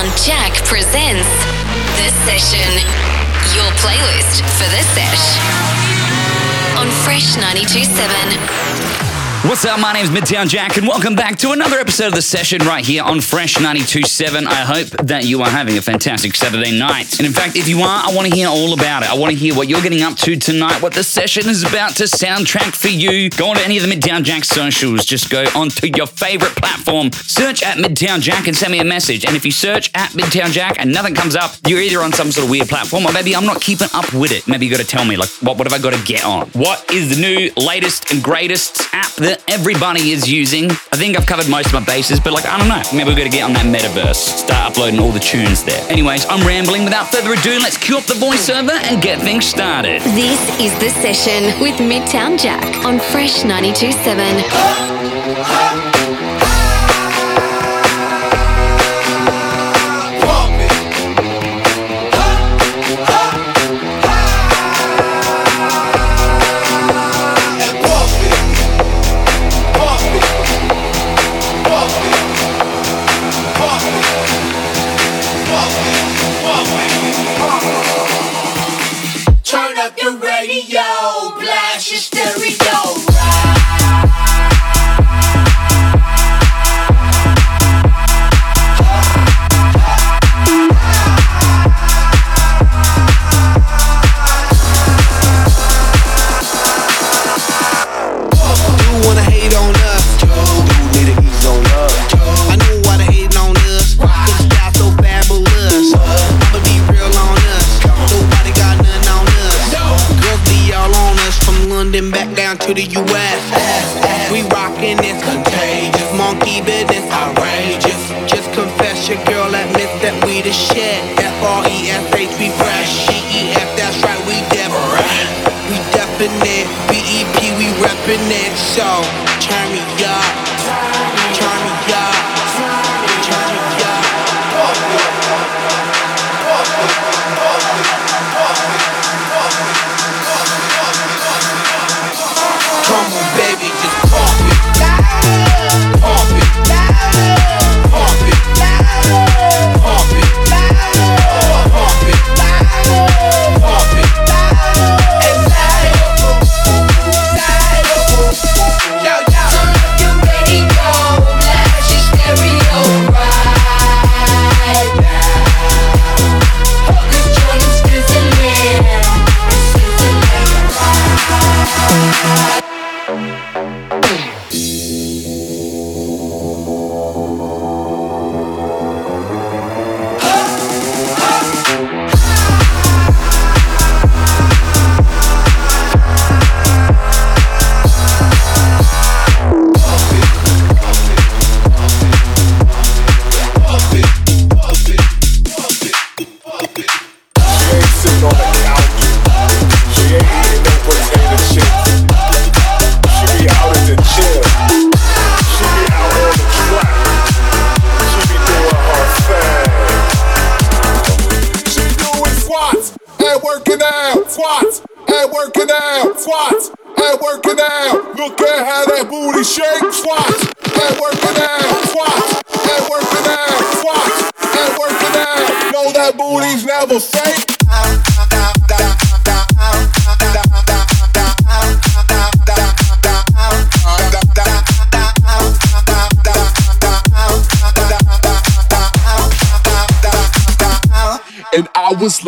Midtown Jack presents The Session, your playlist for the sesh on Fresh 92.7. What's up? My name's Midtown Jack, and welcome back to another episode of the session right here on Fresh 92.7. I hope that you are having a fantastic Saturday night. And in fact, if you are, I want to hear all about it. I want to hear what you're getting up to tonight, what the session is about to soundtrack for you. Go on to any of the Midtown Jack socials. Just go onto your favorite platform, search at Midtown Jack, and send me a message. And if you search at Midtown Jack and nothing comes up, you're either on some sort of weird platform, or maybe I'm not keeping up with it. Maybe you got to tell me, like, what, what have I got to get on? What is the new, latest, and greatest app that everybody is using. I think I've covered most of my bases, but like, I don't know. Maybe we're going to get on that metaverse, start uploading all the tunes there. Anyways, I'm rambling. Without further ado, let's cue up the voiceover and get things started. This is The Session with Midtown Jack on Fresh 92.7.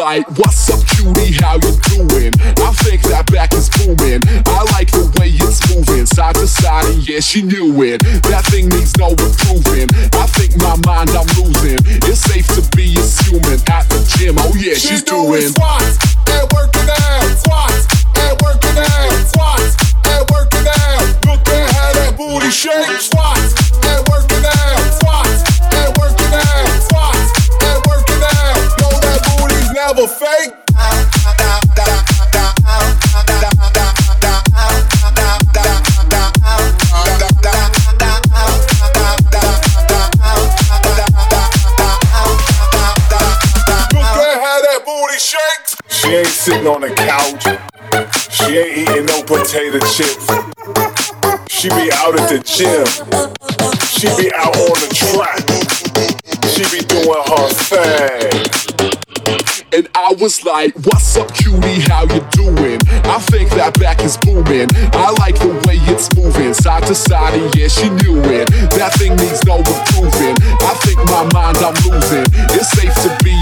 like, what's up, cutie? How you doing? I think that back is booming. I like the way it's moving side to side, and yeah, she knew it. sitting on the couch. She ain't eating no potato chips. She be out at the gym. She be out on the track. She be doing her thing. And I was like, what's up cutie, how you doing? I think that back is booming I like the way it's moving Side to side and yeah, she knew it That thing needs no improving I think my mind I'm losing It's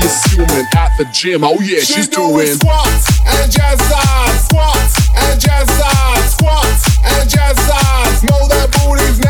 assuming at the gym. Oh yeah, she she's doing, doing squats and jazzes, squats and jazzes, squats and jazzes. Know that booty's. Now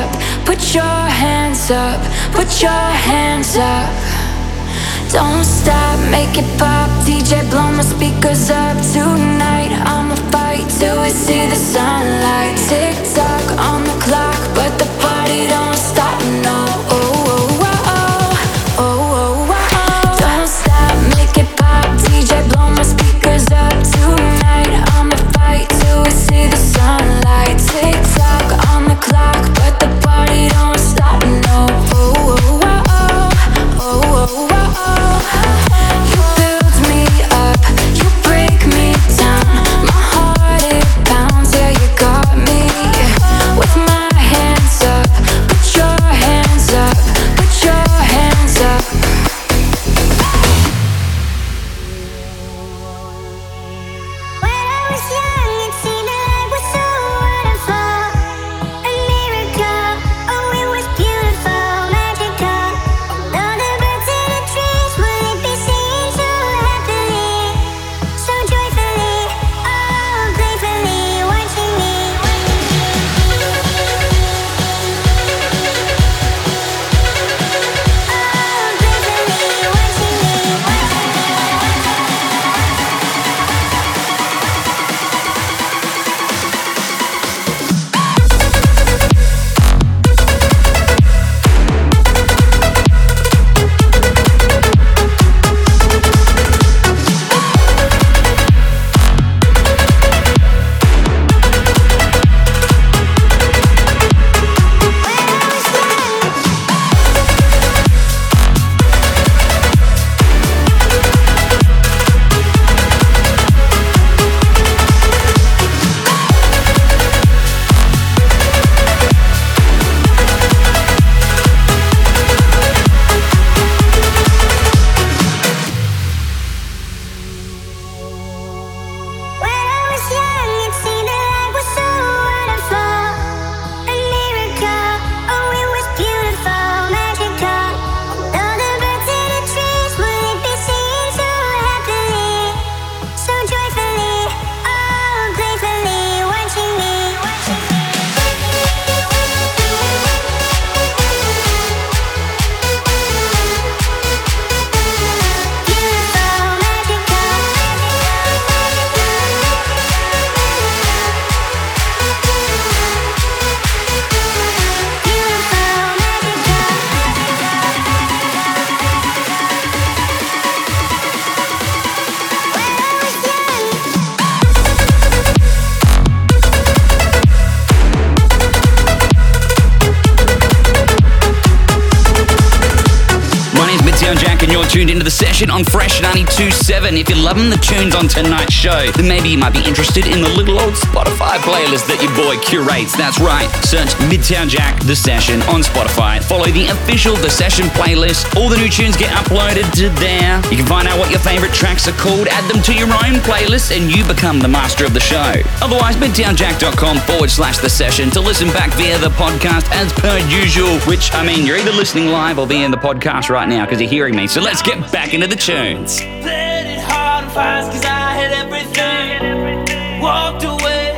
up, put your hands up, put your hands up. Don't stop, make it pop. DJ, blow my speakers up tonight. I'ma fight till we see the sunlight. Tick tock on the clock, but the party don't stop. No. Oh, oh, oh, don't stop, make it pop. DJ, blow my speakers up tonight. I'ma fight till we see the sunlight. Tick tock on don't session on Fresh 92.7. If you're loving the tunes on tonight's show, then maybe you might be interested in the little old Spotify playlist that your boy curates. That's right. Search Midtown Jack, The Session on Spotify. Follow the official The Session playlist. All the new tunes get uploaded to there. You can find out what your favorite tracks are called, add them to your own playlist, and you become the master of the show. Otherwise, midtownjack.com forward slash The Session to listen back via the podcast as per usual, which, I mean, you're either listening live or via the podcast right now because you're hearing me. So let's get back into the tunes. Cause I had everything. Walked away,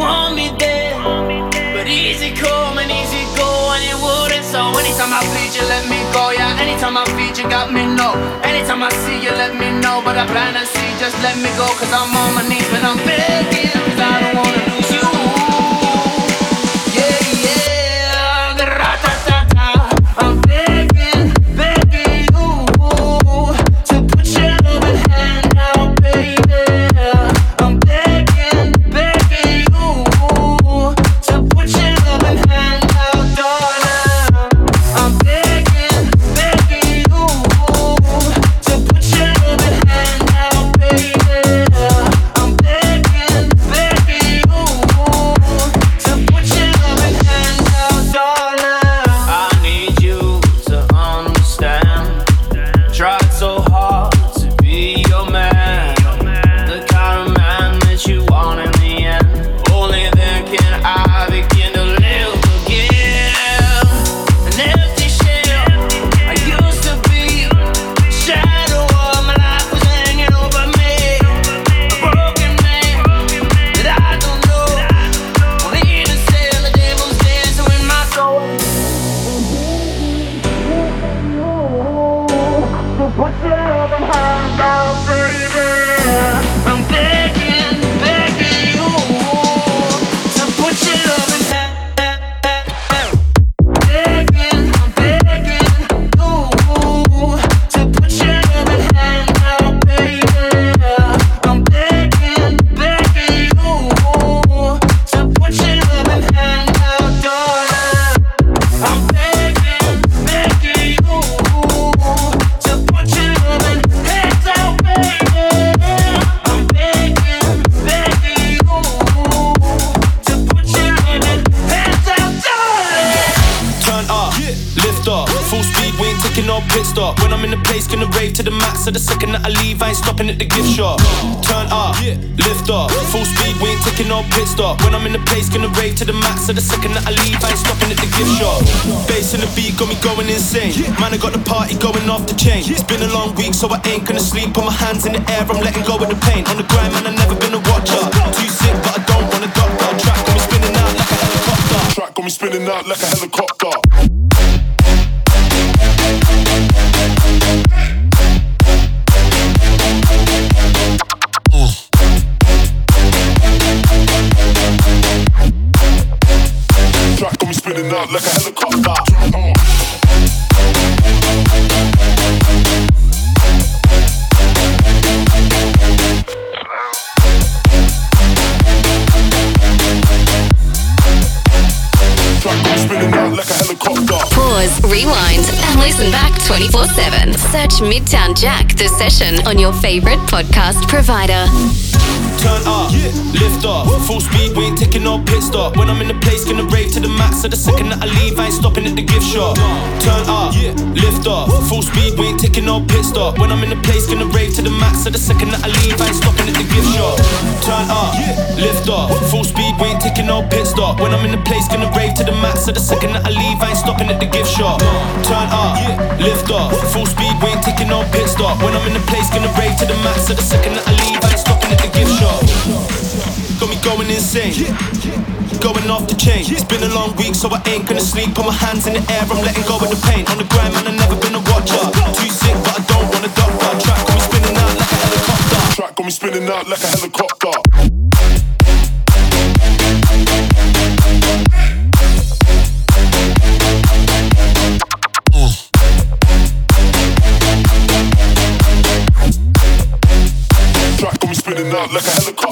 want me there. But easy come and easy go, and it wouldn't. So anytime I plead, you let me go. Yeah, anytime I feed, you got me no. Anytime I see you, let me know. But I plan to see, just let me go. Cause I'm on my knees when I'm begging. Cause I don't wanna lose the. Second that I leave, I ain't stopping at the gift shop. Bass in the beat got me going insane. Man, I got the party going off the chain. It's been a long week, so I ain't gonna sleep. Put my hands in the air, I'm letting go of the pain. On the grind, man, I never been a watcher. Too sick, but I don't wanna doctor. Track got me spinning out like a helicopter. Track got me spinning out like a helicopter. Midtown Jack, the session, on your favorite podcast provider. Turn up, lift off, full speed, we ain't taking no pit stop. When I'm in the place, gonna rave to the max. So the second that I leave, I ain't stopping at the gift shop. Turn up, lift off, full speed, we ain't taking no pit stop. When I'm in the place, gonna rave to the max. So the second that I leave, I ain't stopping at the gift shop. Turn up, lift off, full speed, we ain't taking no pit stop. When I'm in the place, gonna rave to the max. So the second that I leave, I ain't stopping at the gift shop. Turn up, lift off, full speed, we ain't taking no pit stop. When I'm in the place, gonna rave to the max. So the second that I leave, I ain't stopping at the gift shop. Got me going insane. Going off the chain. It's been a long week, so I ain't gonna sleep. Put my hands in the air, I'm letting go of the pain. On the grind, man, I've never been a watcher. Too sick, but I don't wanna doctor. Track got me spinning out like a helicopter. Track got me spinning out like a helicopter. Like a helicopter.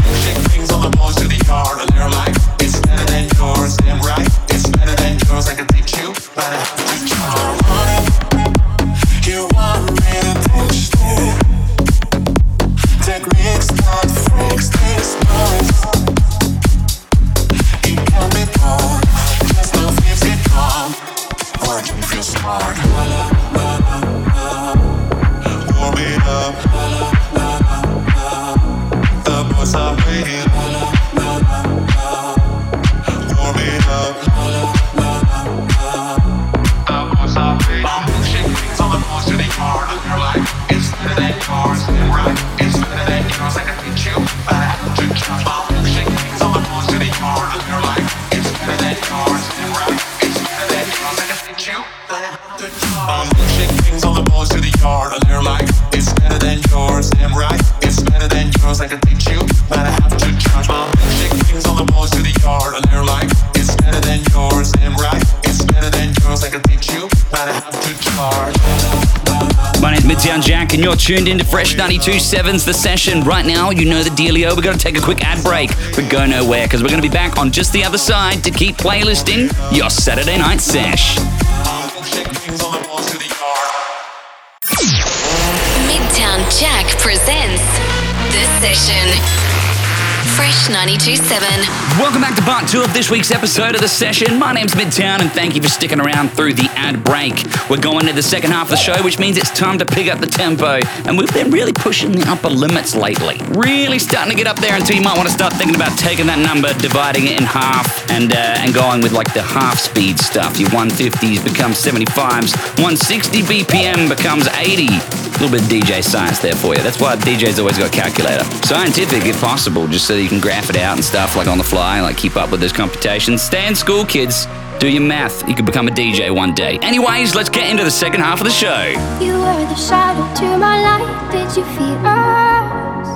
tuned into Fresh 92.7's The Session. Right now, you know the dealio. We're going to take a quick ad break, but go nowhere because we're going to be back on just the other side to keep playlisting your Saturday night sesh. Midtown Jack presents The Session. Fresh 92.7. Welcome back to part two of this week's episode of The Session. My name's Midtown, and thank you for sticking around through the ad break. We're going to the second half of the show, which means it's time to pick up the tempo, and we've been really pushing the upper limits lately. Really starting to get up there until you might want to start thinking about taking that number, dividing it in half, and uh, and going with like the half speed stuff. Your 150s become 75s, 160 BPM becomes 80. Little bit of DJ science there for you. That's why DJ's always got a calculator. Scientific, if possible, just so you can graph it out and stuff like on the fly, like keep up with those computations. Stay in school, kids. Do your math. You could become a DJ one day. Anyways, let's get into the second half of the show. You were the shadow to my light. Did you feel us?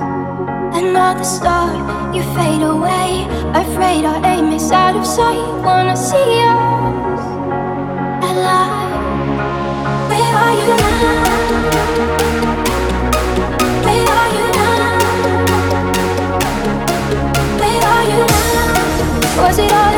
Another star, you fade away. Afraid our aim is out of sight. Wanna see us alive? Was it all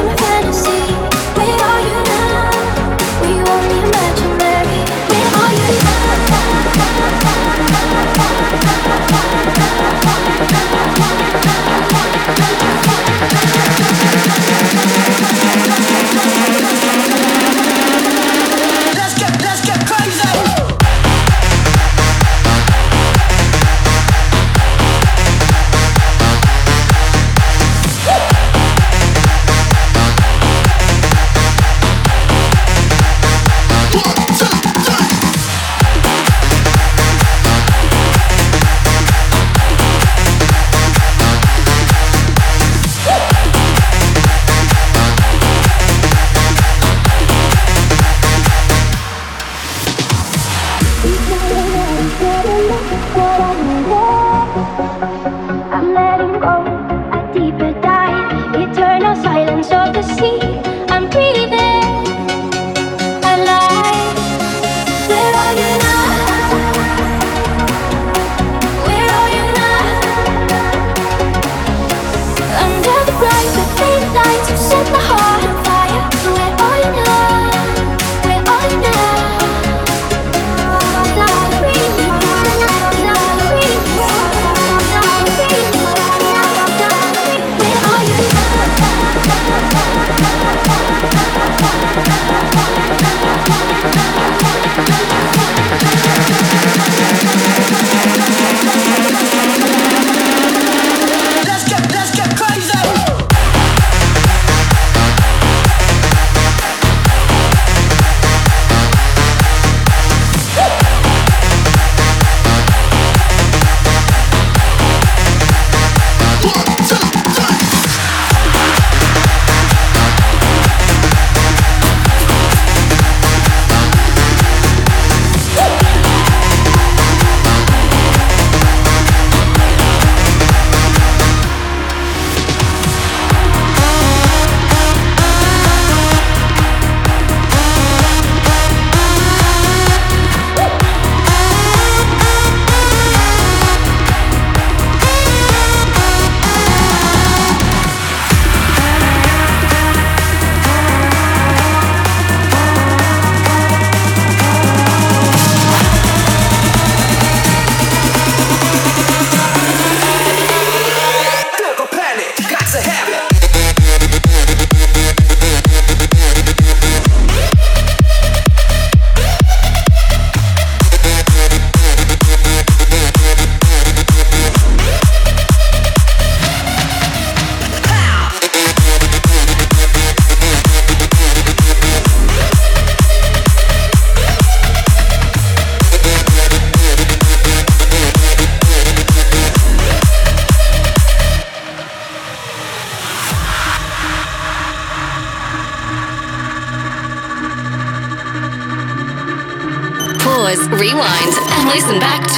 silence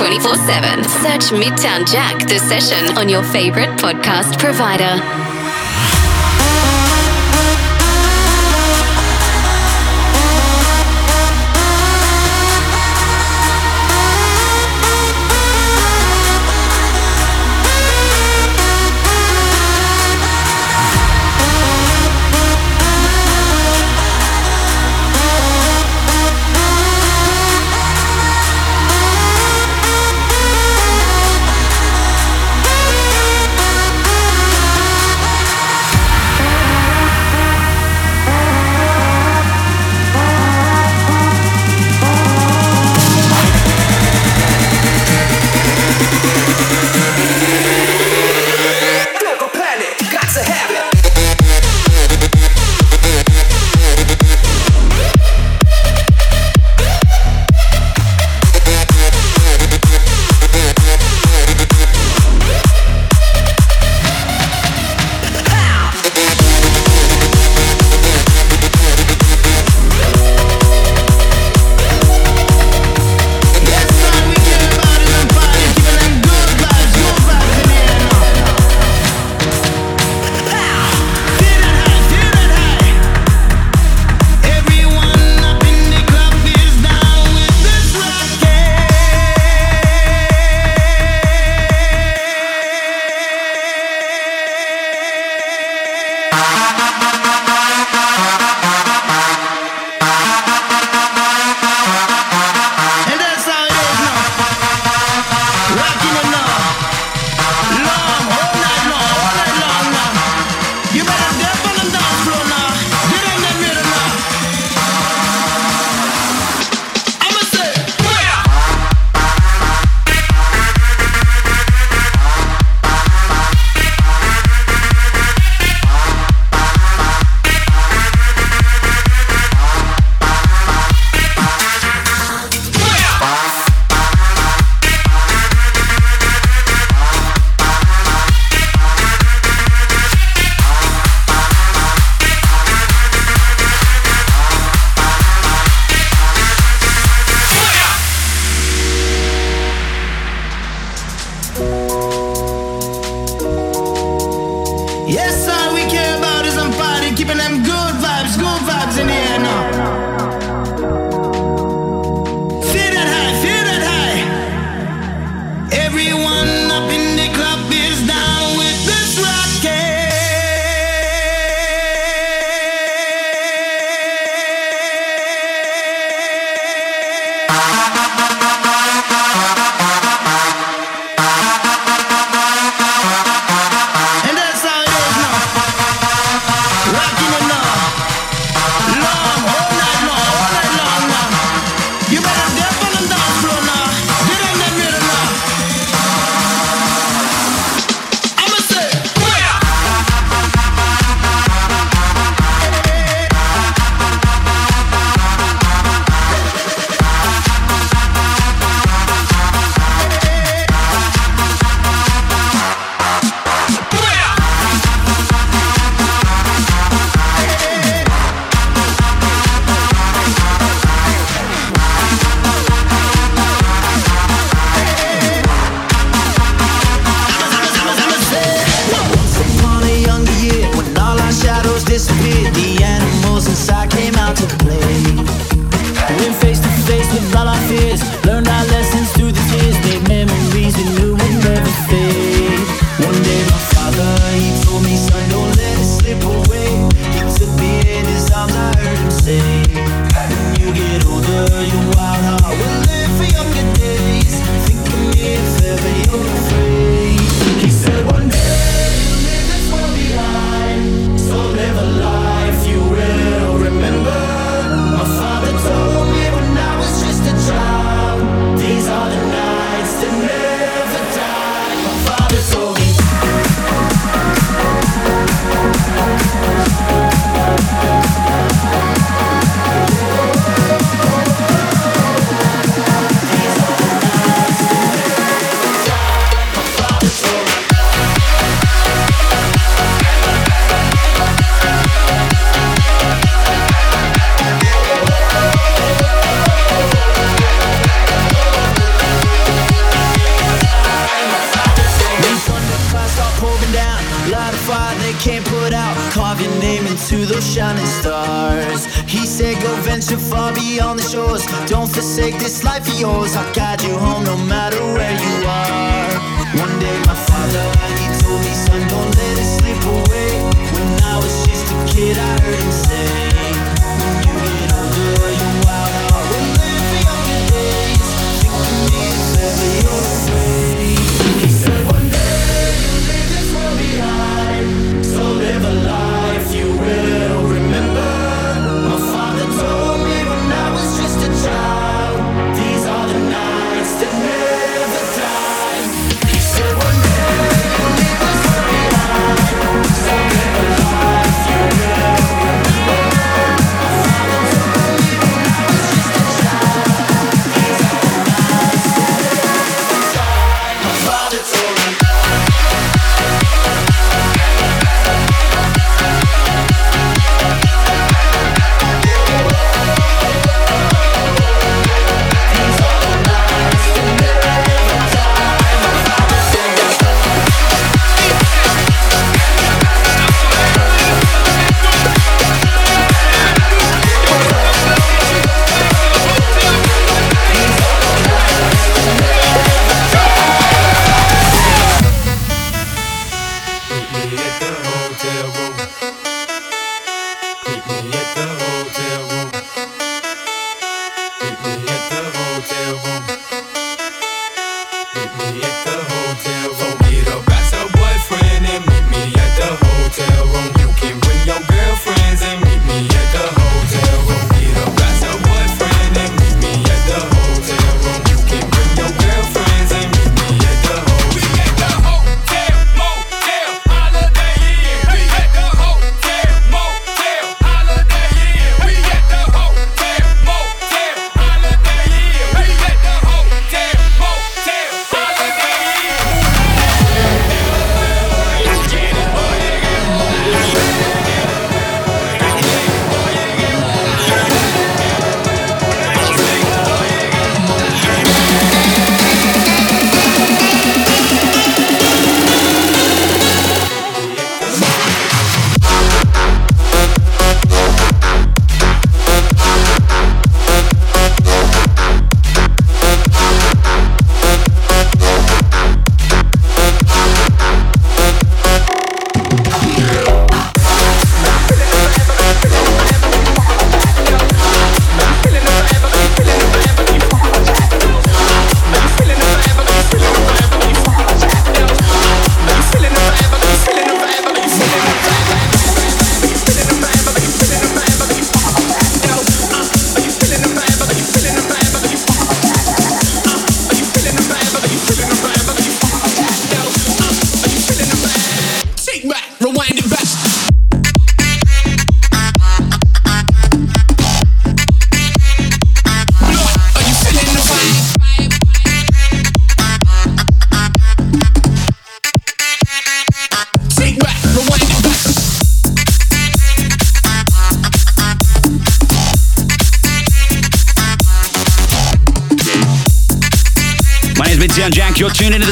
24 7. Search Midtown Jack The Session on your favorite podcast provider.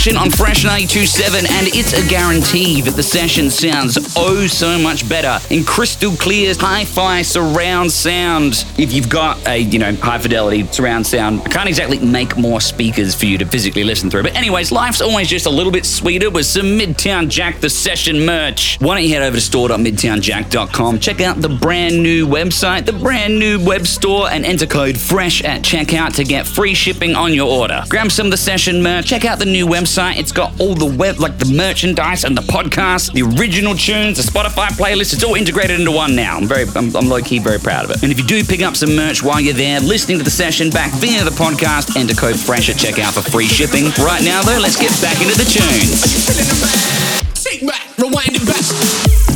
session on Fresh 92.7, and it's a guarantee that the session sounds oh so much better in crystal clear hi-fi surround sound. If you've got a you know high fidelity surround sound, I can't exactly make more speakers for you to physically listen through. But anyways, life's always just a little bit sweeter with some Midtown Jack the Session merch. Why don't you head over to store.midtownjack.com, check out the brand new website, the brand new web store, and enter code FRESH at checkout to get free shipping on your order. Grab some of the session merch, check out the new website. It's got all the web, like the merchandise and the podcast, the original tunes, the Spotify playlist. It's all integrated into one now. I'm very, I'm, I'm low key very proud of it. And if you do pick up some merch while you're there, listening to the session back via the podcast, enter code FRESH at checkout for free shipping. Right now, though, let's get back into the tunes. Take back, rewind it back.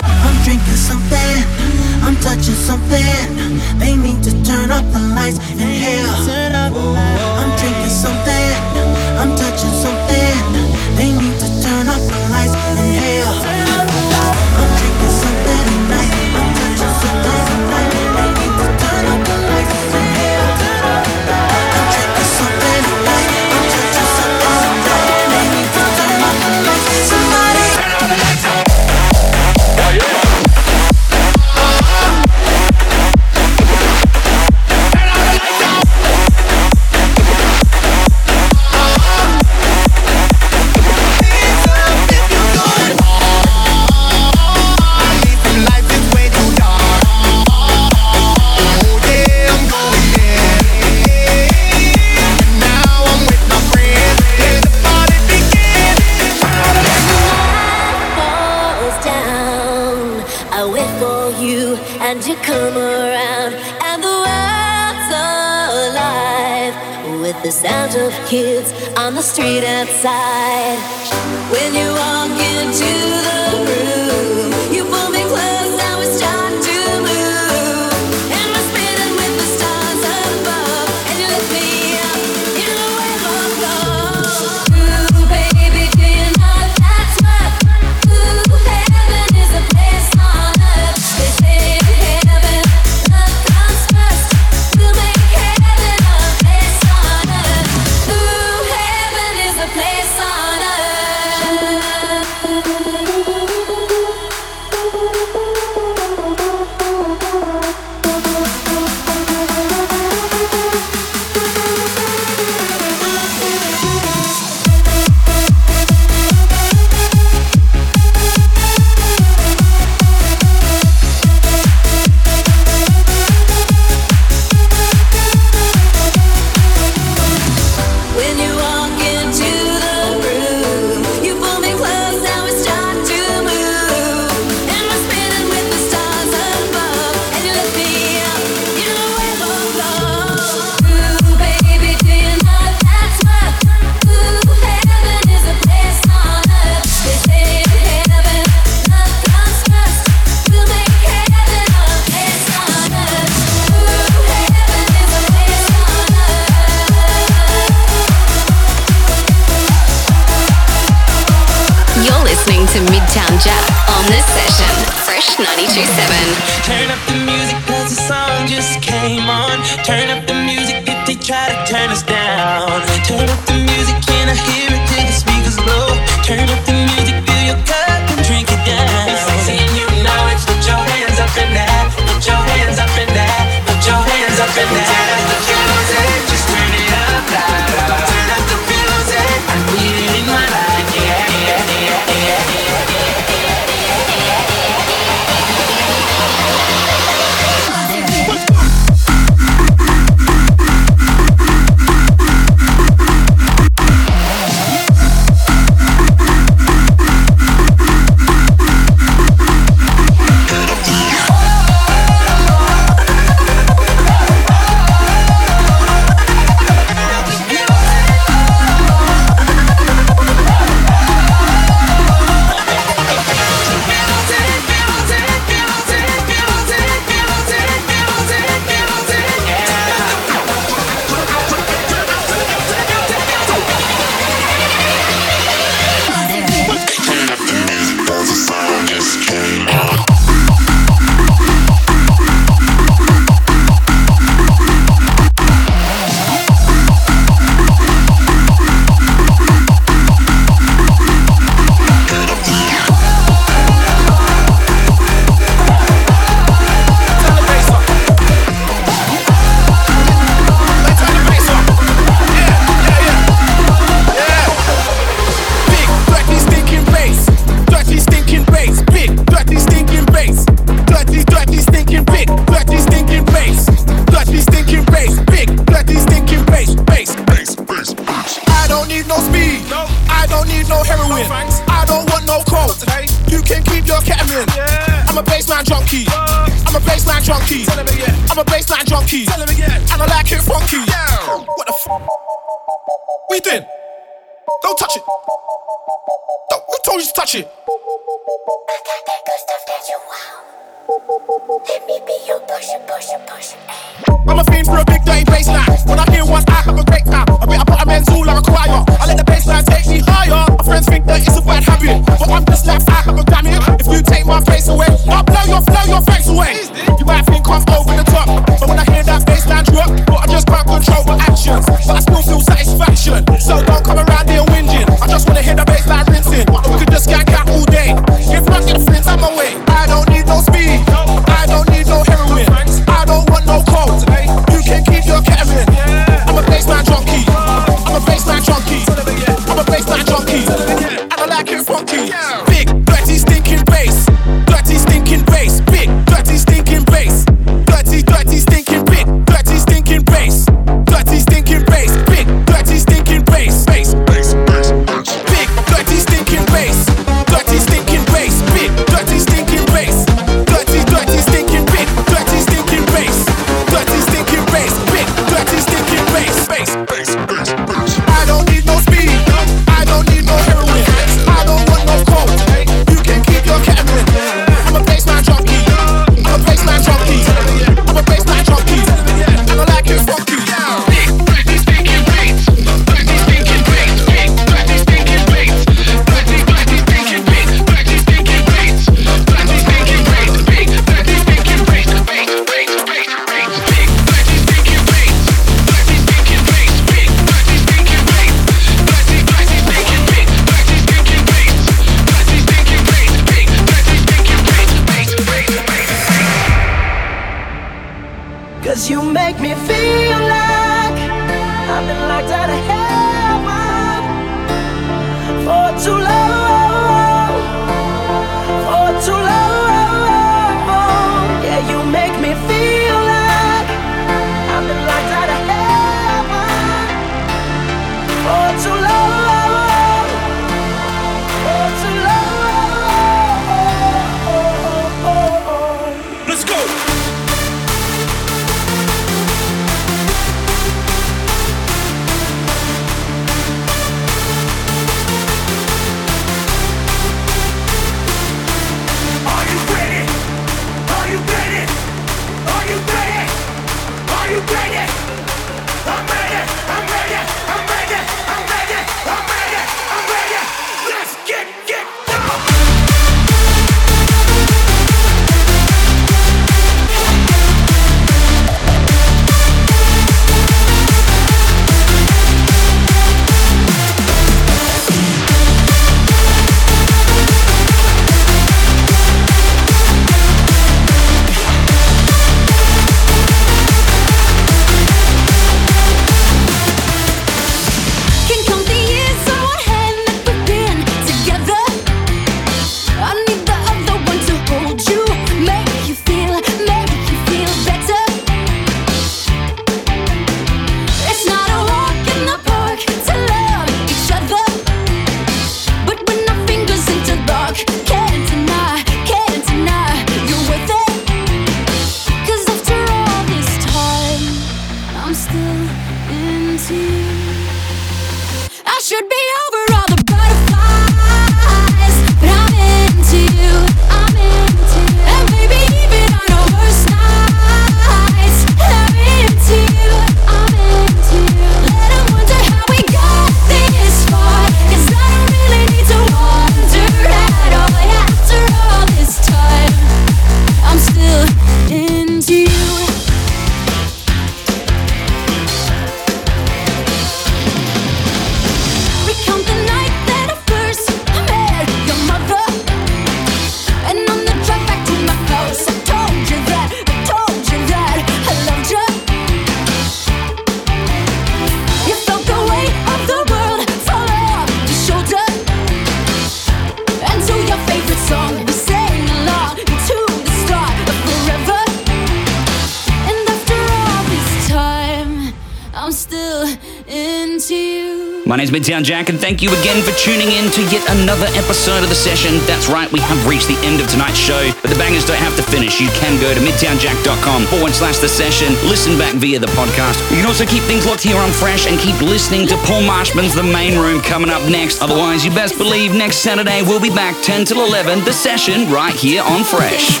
Midtown Jack, and thank you again for tuning in to yet another episode of the session. That's right, we have reached the end of tonight's show, but the bangers don't have to finish. You can go to midtownjack.com forward slash the session, listen back via the podcast. You can also keep things locked here on Fresh and keep listening to Paul Marshman's The Main Room coming up next. Otherwise, you best believe next Saturday we'll be back 10 till 11, the session right here on Fresh.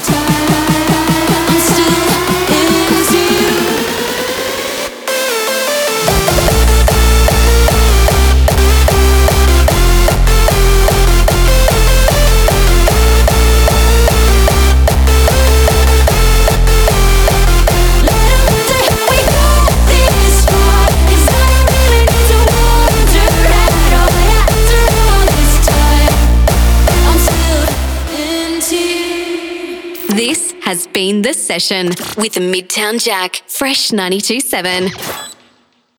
has been the session with Midtown Jack, Fresh 927.